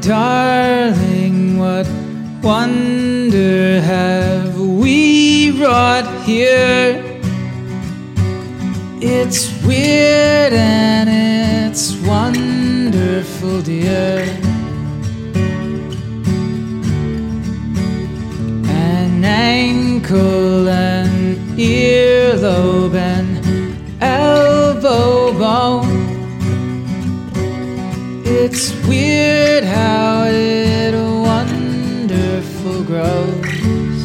darling, what wonder have we wrought here? It's weird and it's wonderful, dear. An ankle and earlobe and It's weird how it wonderful grows.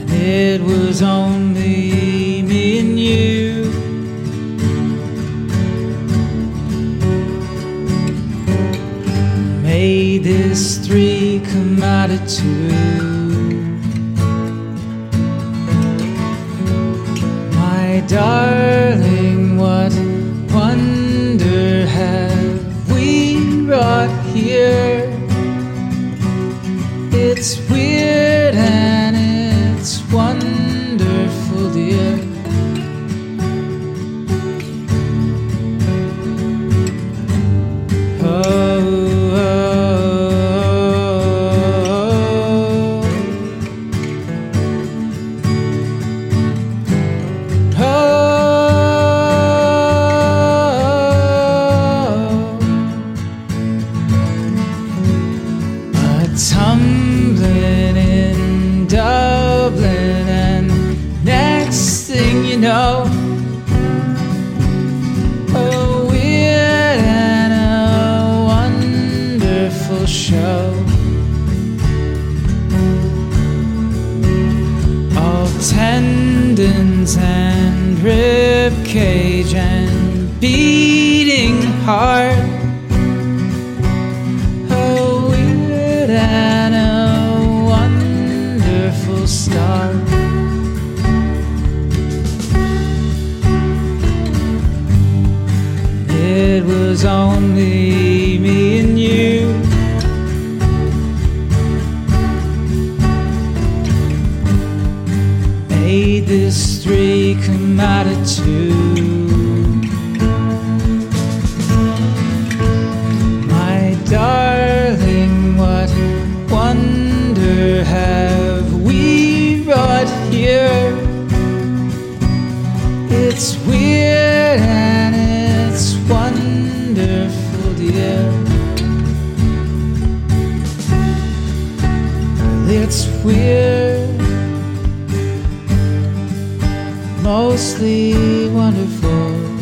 And it was only me and you. Made this three come out of two. Darling, what wonder have we wrought here? It's weird and it's wonderful, tendons and rib cage and beating heart. A weird and a wonderful start. It was only This three come out of two. My darling, what wonder have we wrought here? It's weird and it's wonderful, dear. It's weird, mostly wonderful.